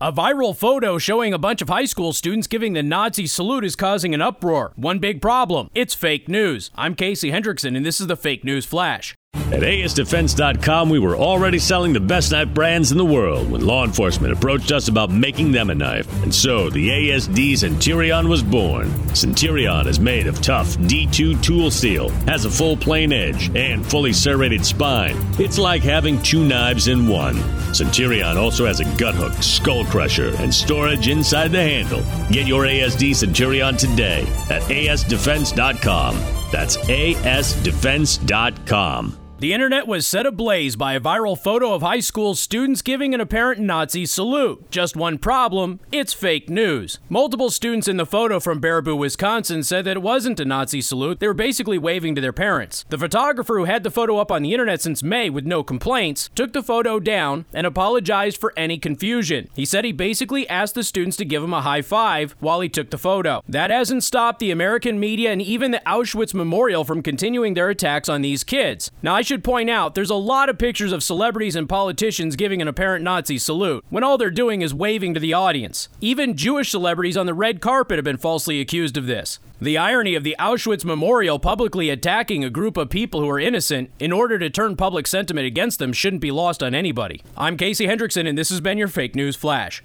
A viral photo showing a bunch of high school students giving the Nazi salute is causing an uproar. One big problem it's fake news. I'm Casey Hendrickson, and this is the Fake News Flash. At ASDefense.com, we were already selling the best knife brands in the world when law enforcement approached us about making them a knife. And so the ASD Centurion was born. Centurion is made of tough D2 tool steel, has a full plain edge, and fully serrated spine. It's like having two knives in one. Centurion also has a gut hook, skull crusher, and storage inside the handle. Get your ASD Centurion today at ASDefense.com. That's ASDefense.com. The internet was set ablaze by a viral photo of high school students giving an apparent Nazi salute. Just one problem it's fake news. Multiple students in the photo from Baraboo, Wisconsin said that it wasn't a Nazi salute, they were basically waving to their parents. The photographer who had the photo up on the internet since May with no complaints took the photo down and apologized for any confusion. He said he basically asked the students to give him a high five while he took the photo. That hasn't stopped the American media and even the Auschwitz Memorial from continuing their attacks on these kids. Now, I should point out there's a lot of pictures of celebrities and politicians giving an apparent Nazi salute when all they're doing is waving to the audience. Even Jewish celebrities on the red carpet have been falsely accused of this. The irony of the Auschwitz Memorial publicly attacking a group of people who are innocent in order to turn public sentiment against them shouldn't be lost on anybody. I'm Casey Hendrickson, and this has been your Fake News Flash.